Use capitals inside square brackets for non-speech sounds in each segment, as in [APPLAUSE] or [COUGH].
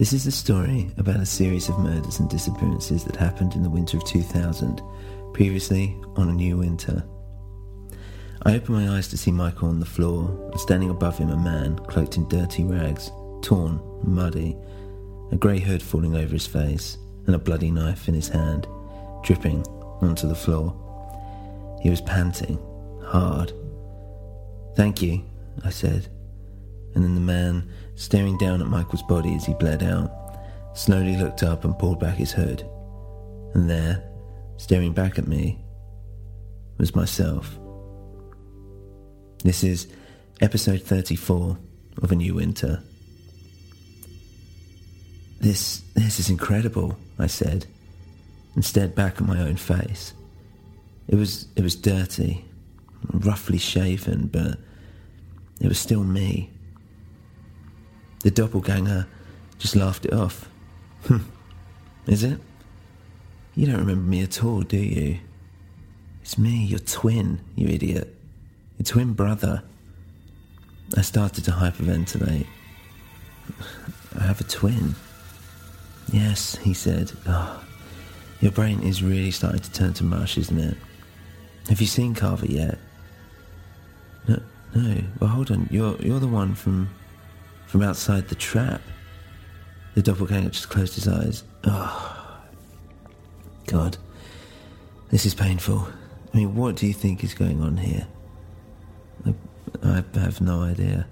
This is a story about a series of murders and disappearances that happened in the winter of 2000, previously on a new winter. I opened my eyes to see Michael on the floor, and standing above him a man cloaked in dirty rags, torn, muddy, a grey hood falling over his face, and a bloody knife in his hand, dripping onto the floor. He was panting, hard. Thank you, I said, and then the man, staring down at Michael's body as he bled out, slowly looked up and pulled back his hood. And there, staring back at me, was myself. This is episode 34 of A New Winter. This, this is incredible, I said, and stared back at my own face. It was, it was dirty, roughly shaven, but it was still me. The doppelganger just laughed it off. Hmm. Is it? You don't remember me at all, do you? It's me, your twin, you idiot. Your twin brother. I started to hyperventilate. I have a twin. Yes, he said. Oh, your brain is really starting to turn to mush, isn't it? Have you seen Carver yet? No, no. Well, hold on. You're you're the one from from outside the trap. The doppelganger just closed his eyes. Oh, God, this is painful. I mean, what do you think is going on here? I, I have no idea.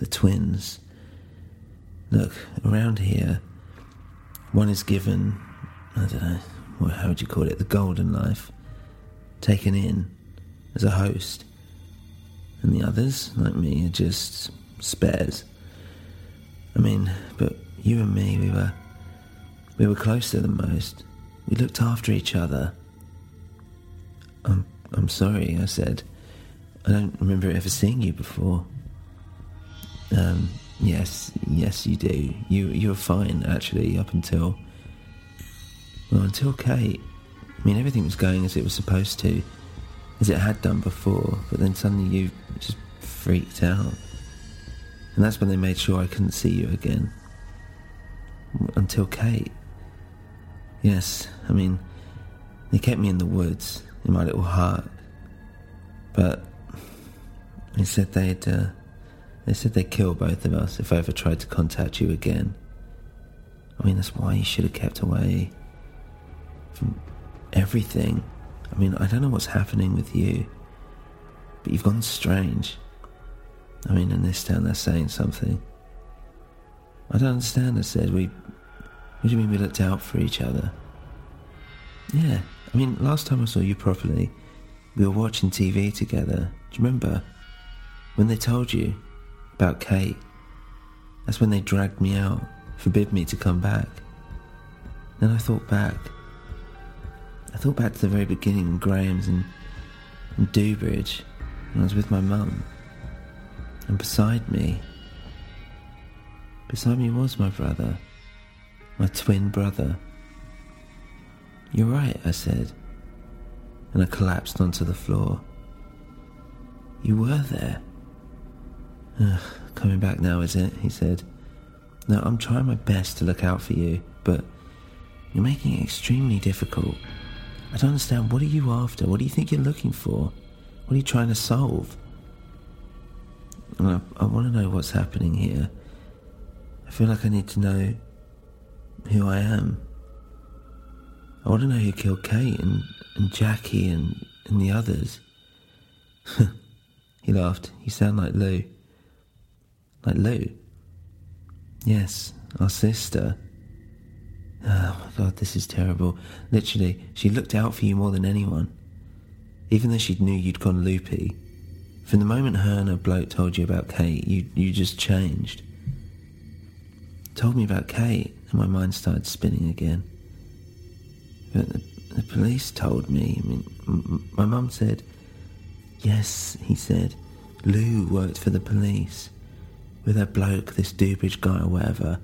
The twins. Look, around here, one is given, I don't know, how would you call it, the golden life, taken in as a host. And the others, like me, are just spares. I mean, but you and me, we were, we were closer than most. We looked after each other. I'm, I'm sorry, I said. I don't remember ever seeing you before. Um, yes, yes, you do. You, you were fine, actually, up until. Well, until Kate. I mean, everything was going as it was supposed to, as it had done before, but then suddenly you just freaked out. And that's when they made sure I couldn't see you again. Until Kate. Yes, I mean, they kept me in the woods, in my little hut. But they said they'd, uh, they said they'd kill both of us if I ever tried to contact you again. I mean, that's why you should have kept away from everything. I mean, I don't know what's happening with you, but you've gone strange. I mean, in this town, they're saying something. I don't understand, I said. We. What do you mean we looked out for each other? Yeah, I mean, last time I saw you properly, we were watching TV together. Do you remember? When they told you about Kate, that's when they dragged me out, forbid me to come back. Then I thought back. I thought back to the very beginning in Graham's and, and Dewbridge, when I was with my mum. And beside me, beside me was my brother, my twin brother. You're right, I said. and I collapsed onto the floor. You were there. Ugh, coming back now, is it? He said. No, I'm trying my best to look out for you, but you're making it extremely difficult. I don't understand. What are you after? What do you think you're looking for? What are you trying to solve? I, I want to know what's happening here. I feel like I need to know who I am. I want to know who killed Kate and, and Jackie and, and the others. [LAUGHS] he laughed. You sound like Lou. Like Lou? Yes, our sister. Oh my god, this is terrible. Literally, she looked out for you more than anyone. Even though she knew you'd gone loopy. From the moment her and her bloke told you about Kate, you, you just changed. Told me about Kate, and my mind started spinning again. But the, the police told me. I mean, m- my mum said, Yes, he said, Lou worked for the police. With her bloke, this Dubridge guy or whatever.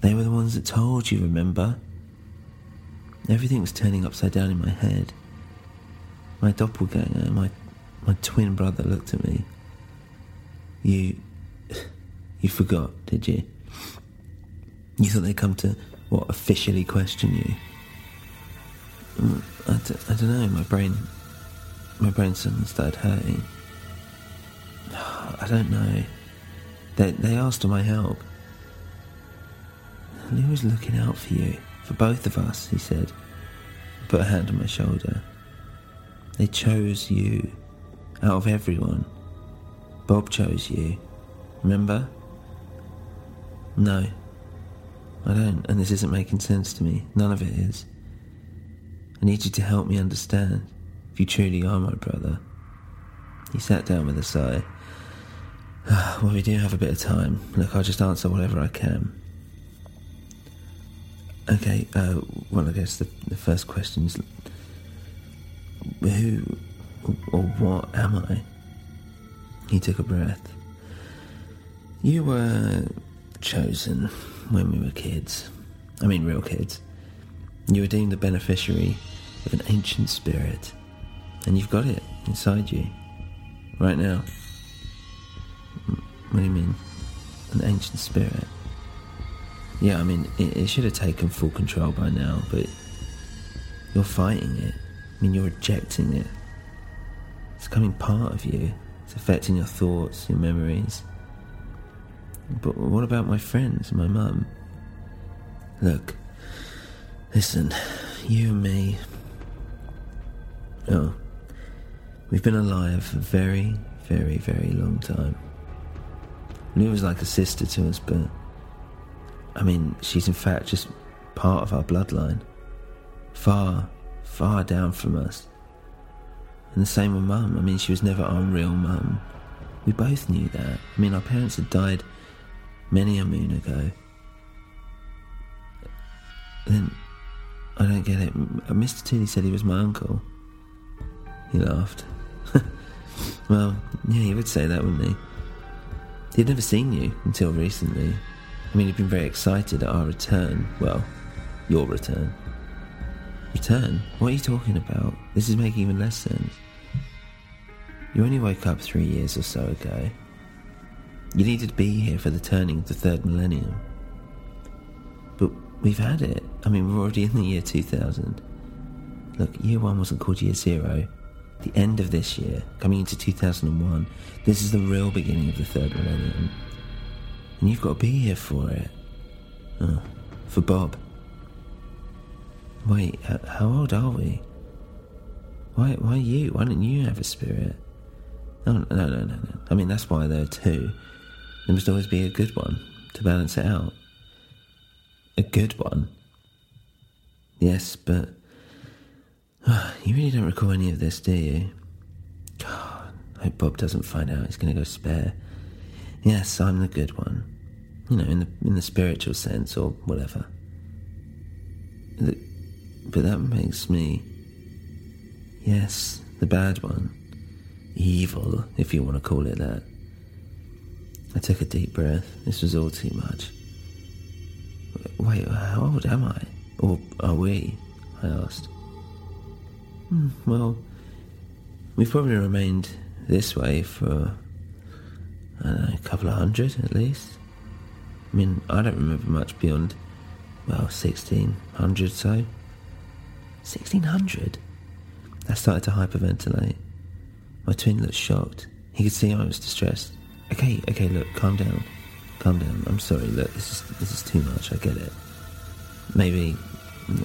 They were the ones that told you, remember? Everything was turning upside down in my head. My doppelganger, my, my twin brother looked at me. You. You forgot, did you? You thought they'd come to, what, officially question you? I d- I don't know, my brain. My brain suddenly started hurting. [SIGHS] I don't know. They, they asked for my help. Lou was looking out for you, for both of us, he said. I Put a hand on my shoulder. They chose you, out of everyone. Bob chose you. Remember? No. I don't, and this isn't making sense to me. None of it is. I need you to help me understand if you truly are my brother. He sat down with a sigh. [SIGHS] well, we do have a bit of time. Look, I'll just answer whatever I can. Okay, uh, well, I guess the, the first question is Who or what am I? He took a breath. You were chosen when we were kids. I mean, real kids. You were deemed the beneficiary of an ancient spirit, and you've got it inside you right now. What do you mean? An ancient spirit? Yeah, I mean, it, it should have taken full control by now, but you're fighting it. I mean, you're rejecting it. It's becoming part of you. It's affecting your thoughts, your memories. But what about my friends, my mum? Look, listen, you and me. Oh, we've been alive for a very, very, very long time. Lou was like a sister to us, but I mean, she's in fact just part of our bloodline. Far, far down from us. And the same with Mum. I mean, she was never our real Mum. We both knew that. I mean, our parents had died many a moon ago. Then, I don't get it. Mr. Tilly said he was my uncle. He laughed. [LAUGHS] well, yeah, he would say that, wouldn't he? He'd never seen you until recently. I mean, you've been very excited at our return. Well, your return. Return? What are you talking about? This is making even less sense. You only woke up three years or so ago. You needed to be here for the turning of the third millennium. But we've had it. I mean, we're already in the year 2000. Look, year one wasn't called year zero. The end of this year, coming into 2001, this is the real beginning of the third millennium. And you've got to be here for it. Oh, for Bob. Wait, how old are we? Why, why you? Why don't you have a spirit? No, no, no, no, no. I mean, that's why there are two. There must always be a good one to balance it out. A good one? Yes, but. Oh, [SIGHS] you really don't recall any of this, do you? God, I hope Bob doesn't find out he's going to go spare. Yes, I'm the good one. You know, in the in the spiritual sense or whatever. The, but that makes me. Yes, the bad one. Evil, if you want to call it that. I took a deep breath. This was all too much. Wait, how old am I? Or are we? I asked. Hmm, well, we've probably remained this way for, know, a couple of hundred at least. I mean, I don't remember much beyond, well, 1600 so. 1600? I started to hyperventilate. My twin looked shocked. He could see I was distressed. Okay, okay, look, calm down. Calm down. I'm sorry, look, this is this is too much, I get it. Maybe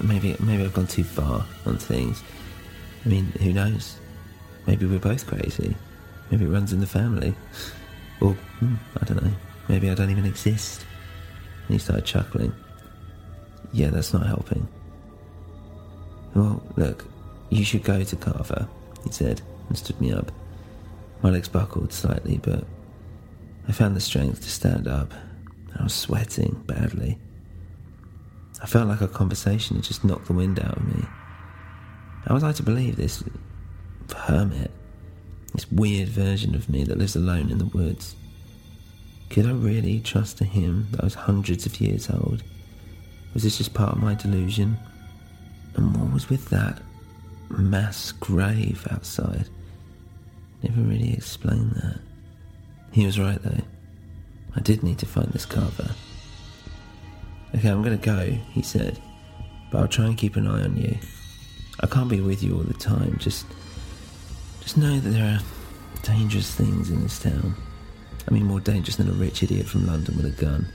maybe maybe I've gone too far on things. I mean, who knows? Maybe we're both crazy. Maybe it runs in the family. [LAUGHS] Or, hmm, I don't know. Maybe I don't even exist. And he started chuckling. Yeah, that's not helping. Well, look, you should go to Carver, he said, and stood me up. My legs buckled slightly, but I found the strength to stand up. I was sweating badly. I felt like our conversation had just knocked the wind out of me. How was I to believe this hermit, this weird version of me that lives alone in the woods? Could I really trust a him that was hundreds of years old? Was this just part of my delusion? And what was with that mass grave outside? Never really explained that. He was right though. I did need to find this carver. Okay, I'm gonna go, he said, but I'll try and keep an eye on you. I can't be with you all the time, just just know that there are dangerous things in this town. I mean more dangerous than a rich idiot from London with a gun.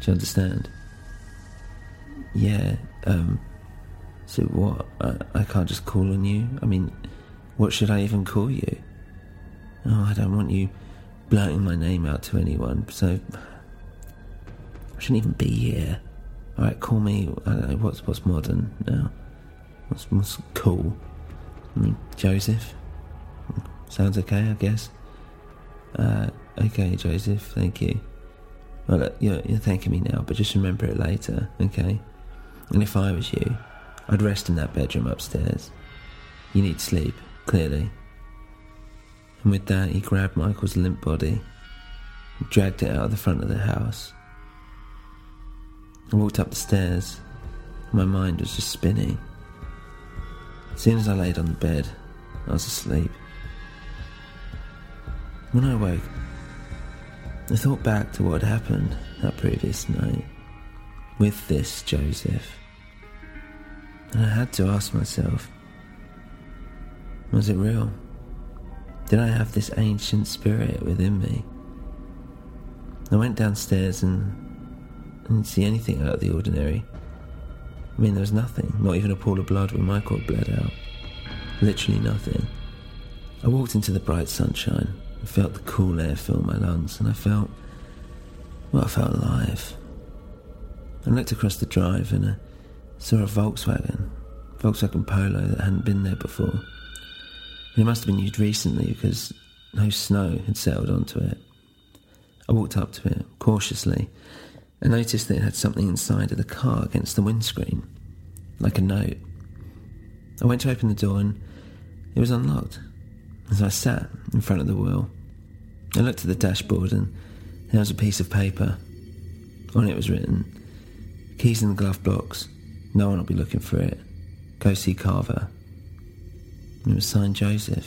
Do you understand? Yeah, um so what I, I can't just call on you? I mean what should I even call you? Oh, I don't want you blurting my name out to anyone, so I shouldn't even be here. All right, call me. I don't know what's what's modern now. What's what's cool? I mean, Joseph. Sounds okay, I guess. Uh, okay, Joseph. Thank you. Well, you're, you're thanking me now, but just remember it later, okay? And if I was you, I'd rest in that bedroom upstairs. You need sleep, clearly. And with that, he grabbed Michael's limp body and dragged it out of the front of the house. I walked up the stairs. My mind was just spinning. As soon as I laid on the bed, I was asleep. When I woke, I thought back to what had happened that previous night with this Joseph. And I had to ask myself was it real? Did I have this ancient spirit within me? I went downstairs and didn't see anything out of the ordinary. I mean, there was nothing, not even a pool of blood where Michael bled out. Literally nothing. I walked into the bright sunshine and felt the cool air fill my lungs, and I felt, well, I felt alive. I looked across the drive and I saw a Volkswagen, Volkswagen Polo that hadn't been there before. It must have been used recently because no snow had settled onto it. I walked up to it cautiously and noticed that it had something inside of the car against the windscreen, like a note. I went to open the door and it was unlocked. As I sat in front of the wheel, I looked at the dashboard and there was a piece of paper. On it was written, Keys in the glove box. No one will be looking for it. Go see Carver. It was signed Joseph.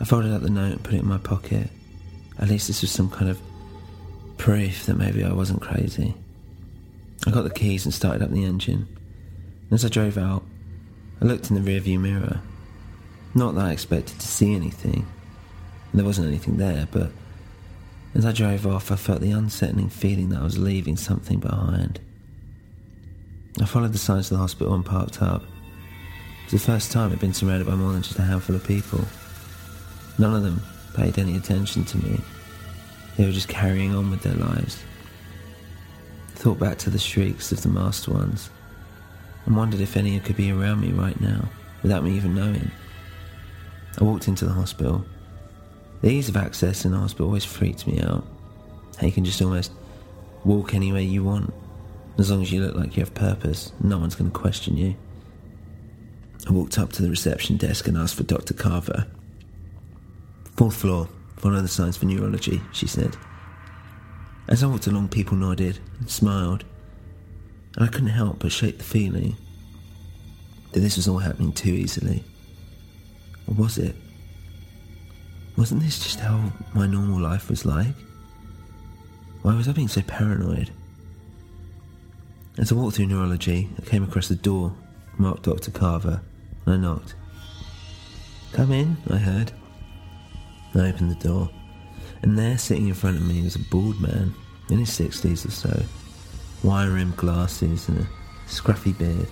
I folded up the note and put it in my pocket. At least this was some kind of proof that maybe I wasn't crazy. I got the keys and started up the engine. And as I drove out, I looked in the rearview mirror. Not that I expected to see anything. There wasn't anything there, but as I drove off, I felt the unsettling feeling that I was leaving something behind. I followed the signs to the hospital and parked up. It was the first time I'd been surrounded by more than just a handful of people. None of them paid any attention to me. They were just carrying on with their lives. Thought back to the shrieks of the masked ones and wondered if any could be around me right now without me even knowing. I walked into the hospital. The ease of access in the hospital always freaked me out. You can just almost walk anywhere you want. As long as you look like you have purpose, no one's going to question you. I walked up to the reception desk and asked for Dr. Carver. Fourth floor, follow the signs for neurology, she said. As I walked along, people nodded and smiled, and I couldn't help but shake the feeling that this was all happening too easily. Or was it? Wasn't this just how my normal life was like? Why was I being so paranoid? As I walked through neurology, I came across the door marked Dr. Carver, and I knocked. Come in, I heard. I opened the door, and there, sitting in front of me, was a bald man in his sixties or so, wire rimmed glasses and a scruffy beard.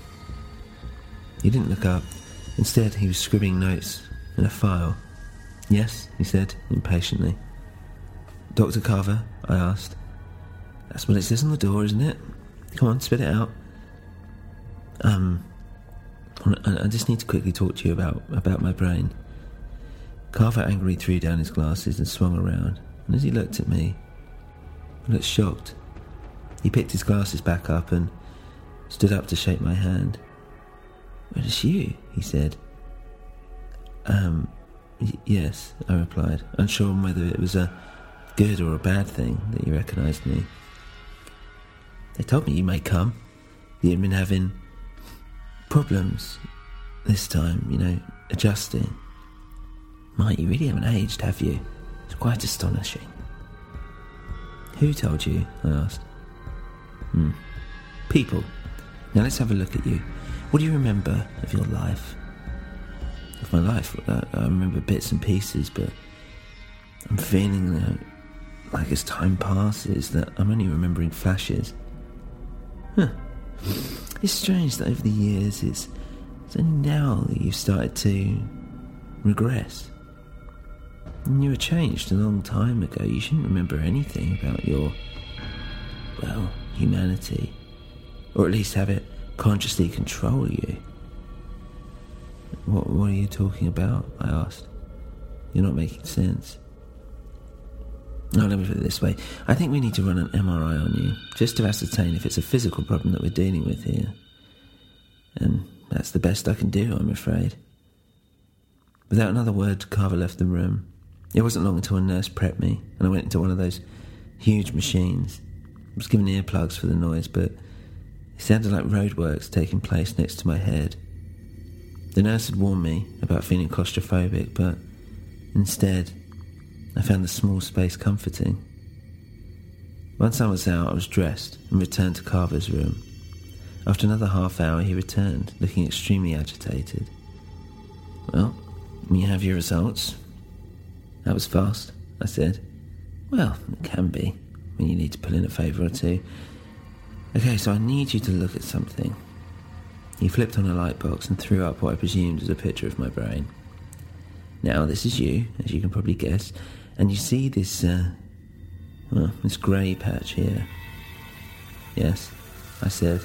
He didn't look up. Instead, he was scribbling notes in a file. Yes, he said impatiently. Dr. Carver, I asked. That's what it says on the door, isn't it? Come on, spit it out. Um, I I just need to quickly talk to you about, about my brain. Carver angrily threw down his glasses and swung around, and as he looked at me, I looked shocked. He picked his glasses back up and stood up to shake my hand. It's you, he said. Um, y- yes, I replied, unsure whether it was a good or a bad thing that you recognised me. They told me you might come. You'd been having problems this time, you know, adjusting. Mate, you really haven't aged, have you? It's quite astonishing. Who told you? I asked. Hmm. People. Now let's have a look at you. What do you remember of your life? Of my life? I, remember bits and pieces, but I'm feeling that, like as time passes, that I'm only remembering flashes. Huh. It's strange that over the years, it's, it's only now that you've started to regress. And you were changed a long time ago. You shouldn't remember anything about your, well, humanity. Or at least have it consciously control you. What, what are you talking about? I asked. You're not making sense. No, let me put it this way. I think we need to run an MRI on you, just to ascertain if it's a physical problem that we're dealing with here. And that's the best I can do, I'm afraid. Without another word, Carver left the room. It wasn't long until a nurse prepped me, and I went into one of those huge machines. I was given earplugs for the noise, but it sounded like roadworks taking place next to my head. The nurse had warned me about feeling claustrophobic, but instead, I found the small space comforting. Once I was out, I was dressed and returned to Carver's room. After another half hour, he returned, looking extremely agitated. Well, you have your results. That was fast, I said. Well, it can be, when you need to pull in a favour or two. Okay, so I need you to look at something. He flipped on a light box and threw up what I presumed was a picture of my brain. Now, this is you, as you can probably guess, and you see this, uh, well, this grey patch here. Yes, I said,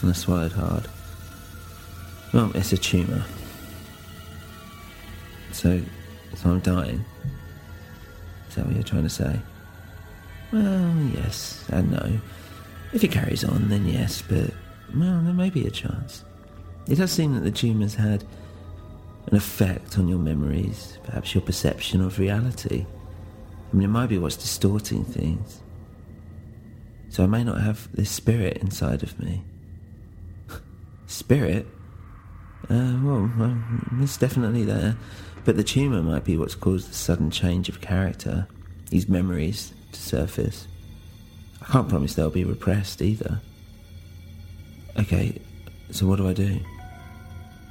and I swallowed hard. Well, it's a tumour. So, so I'm dying. Is that what you're trying to say? Well, yes and no. If it carries on, then yes, but, well, there may be a chance. It does seem that the tumour's had an effect on your memories, perhaps your perception of reality. I mean, it might be what's distorting things. So I may not have this spirit inside of me. [LAUGHS] spirit? Uh, well, well, it's definitely there. But the tumour might be what's caused the sudden change of character, these memories to surface. I can't promise they'll be repressed either. Okay, so what do I do?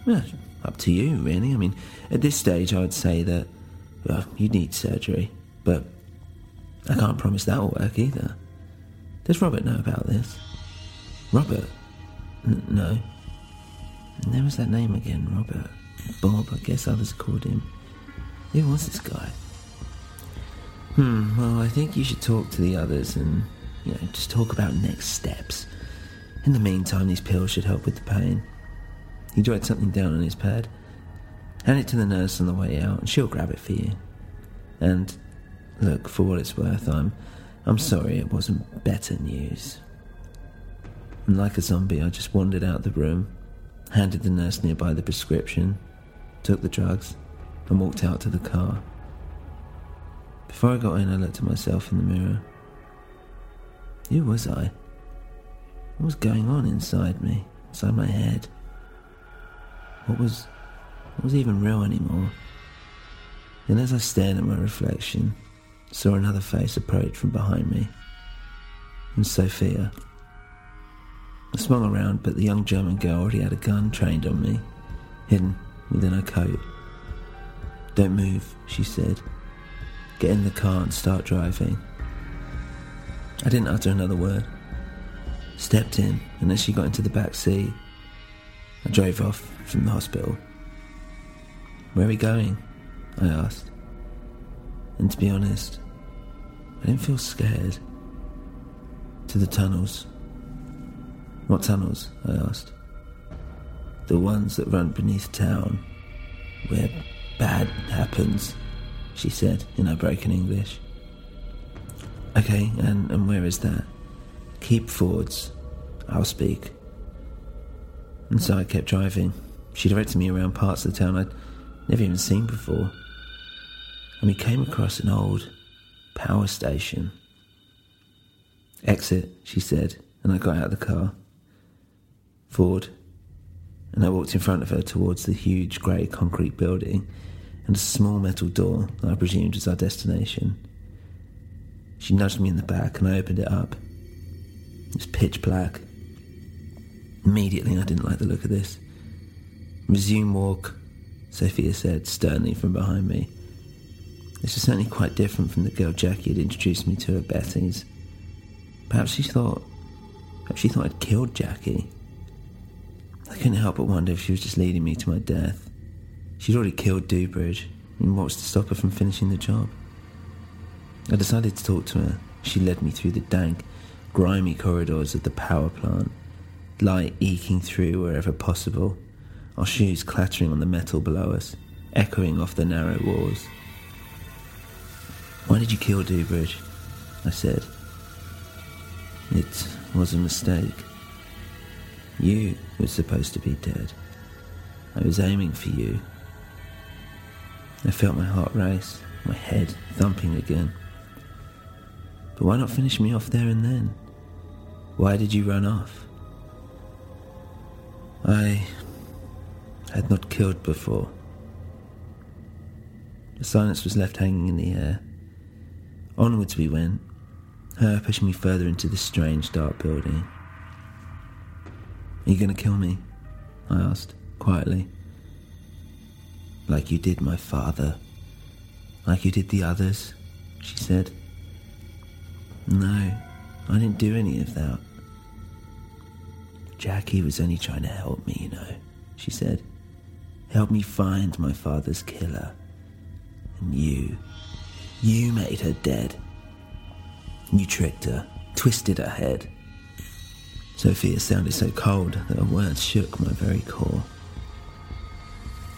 Well, up to you, really. I mean, at this stage, I would say that well, you need surgery, but I can't promise that will work either. Does Robert know about this? Robert? N- no. And there was that name again, Robert. Bob, I guess others called him. Who was this guy? Hmm, well, I think you should talk to the others and, you know, just talk about next steps. In the meantime, these pills should help with the pain. He jotted something down on his pad. Hand it to the nurse on the way out, and she'll grab it for you. And look, for what it's worth, I'm I'm sorry it wasn't better news. And like a zombie, I just wandered out the room, handed the nurse nearby the prescription, took the drugs, and walked out to the car. Before I got in, I looked at myself in the mirror. Who was I? What was going on inside me, inside my head? What was, what was even real anymore? Then, as I stared at my reflection, saw another face approach from behind me. And Sophia. I swung around, but the young German girl already had a gun trained on me, hidden within her coat. Don't move, she said. Get in the car and start driving. I didn't utter another word. Stepped in, and as she got into the back seat, I drove off from the hospital. Where are we going? I asked. And to be honest, I didn't feel scared. To the tunnels. What tunnels? I asked. The ones that run beneath town, where bad happens, she said in her broken English. Okay, and, and where is that? Keep forwards. I'll speak. And so I kept driving. She directed me around parts of the town I'd never even seen before. And we came across an old power station. Exit, she said, and I got out of the car. Forward. And I walked in front of her towards the huge grey concrete building and a small metal door that I presumed was our destination. She nudged me in the back and I opened it up. It was pitch black. Immediately, I didn't like the look of this. Resume walk, Sophia said sternly from behind me. This was certainly quite different from the girl Jackie had introduced me to at Betty's. Perhaps she thought. Perhaps she thought I'd killed Jackie. I couldn't help but wonder if she was just leading me to my death. She'd already killed Dewbridge, and what was to stop her from finishing the job? I decided to talk to her. She led me through the dank, grimy corridors of the power plant light eking through wherever possible, our shoes clattering on the metal below us, echoing off the narrow walls. Why did you kill Dewbridge? I said. It was a mistake. You were supposed to be dead. I was aiming for you. I felt my heart race, my head thumping again. But why not finish me off there and then? Why did you run off? I had not killed before. The silence was left hanging in the air. Onwards we went, her pushing me further into this strange dark building. Are you going to kill me? I asked, quietly. Like you did my father. Like you did the others, she said. No, I didn't do any of that. Jackie was only trying to help me, you know, she said. Help me find my father's killer. And you, you made her dead. You tricked her, twisted her head. Sophia sounded so cold that her words shook my very core.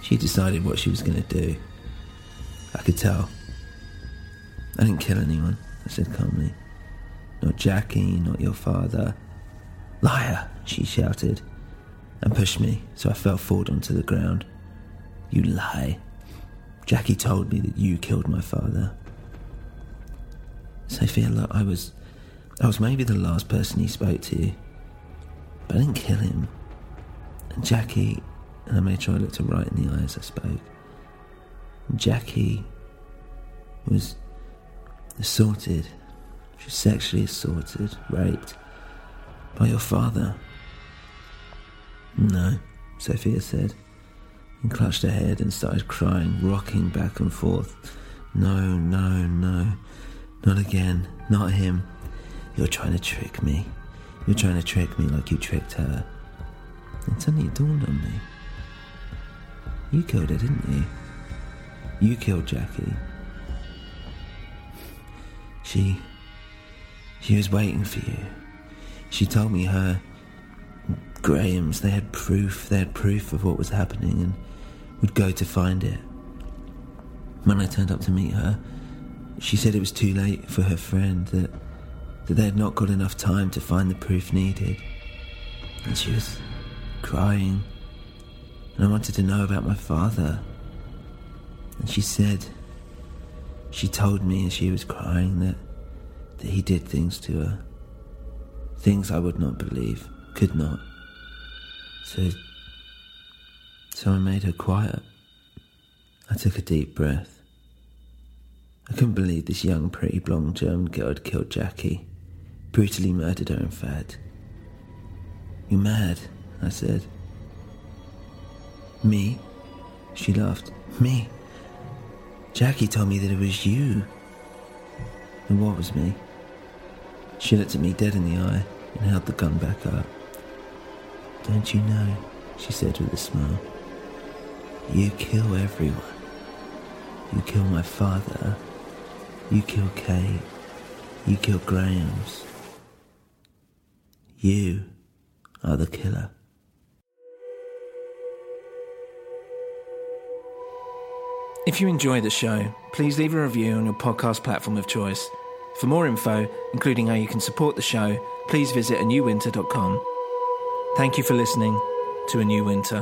She decided what she was going to do. I could tell. I didn't kill anyone, I said calmly. not Jackie, not your father. Liar, she shouted, and pushed me, so I fell forward onto the ground. You lie. Jackie told me that you killed my father. Sophia, look, I was. I was maybe the last person he spoke to. But I didn't kill him. And Jackie. And I made sure I looked her right in the eye as I spoke. Jackie was assaulted. She was sexually assaulted, raped by your father. No, Sophia said, and clutched her head and started crying, rocking back and forth. No, no, no, not again, not him. You're trying to trick me. You're trying to trick me like you tricked her. And suddenly it dawned on me. You killed her, didn't you? You killed Jackie. She. She was waiting for you. She told me her. Graham's, they had proof, they had proof of what was happening and would go to find it. When I turned up to meet her, she said it was too late for her friend, that, that they had not got enough time to find the proof needed. And she was crying. And I wanted to know about my father. And she said, she told me as she was crying that, that he did things to her. Things I would not believe, could not. So, so I made her quiet. I took a deep breath. I couldn't believe this young, pretty blonde German girl had killed Jackie, brutally murdered her, in fact. You're mad? I said. Me? She laughed. Me? Jackie told me that it was you. And what was me? She looked at me dead in the eye and held the gun back up. Don't you know, she said with a smile, you kill everyone. You kill my father. You kill Kate. You kill Graham's. You are the killer. If you enjoy the show, please leave a review on your podcast platform of choice. For more info, including how you can support the show, please visit anewwinter.com. Thank you for listening to A New Winter.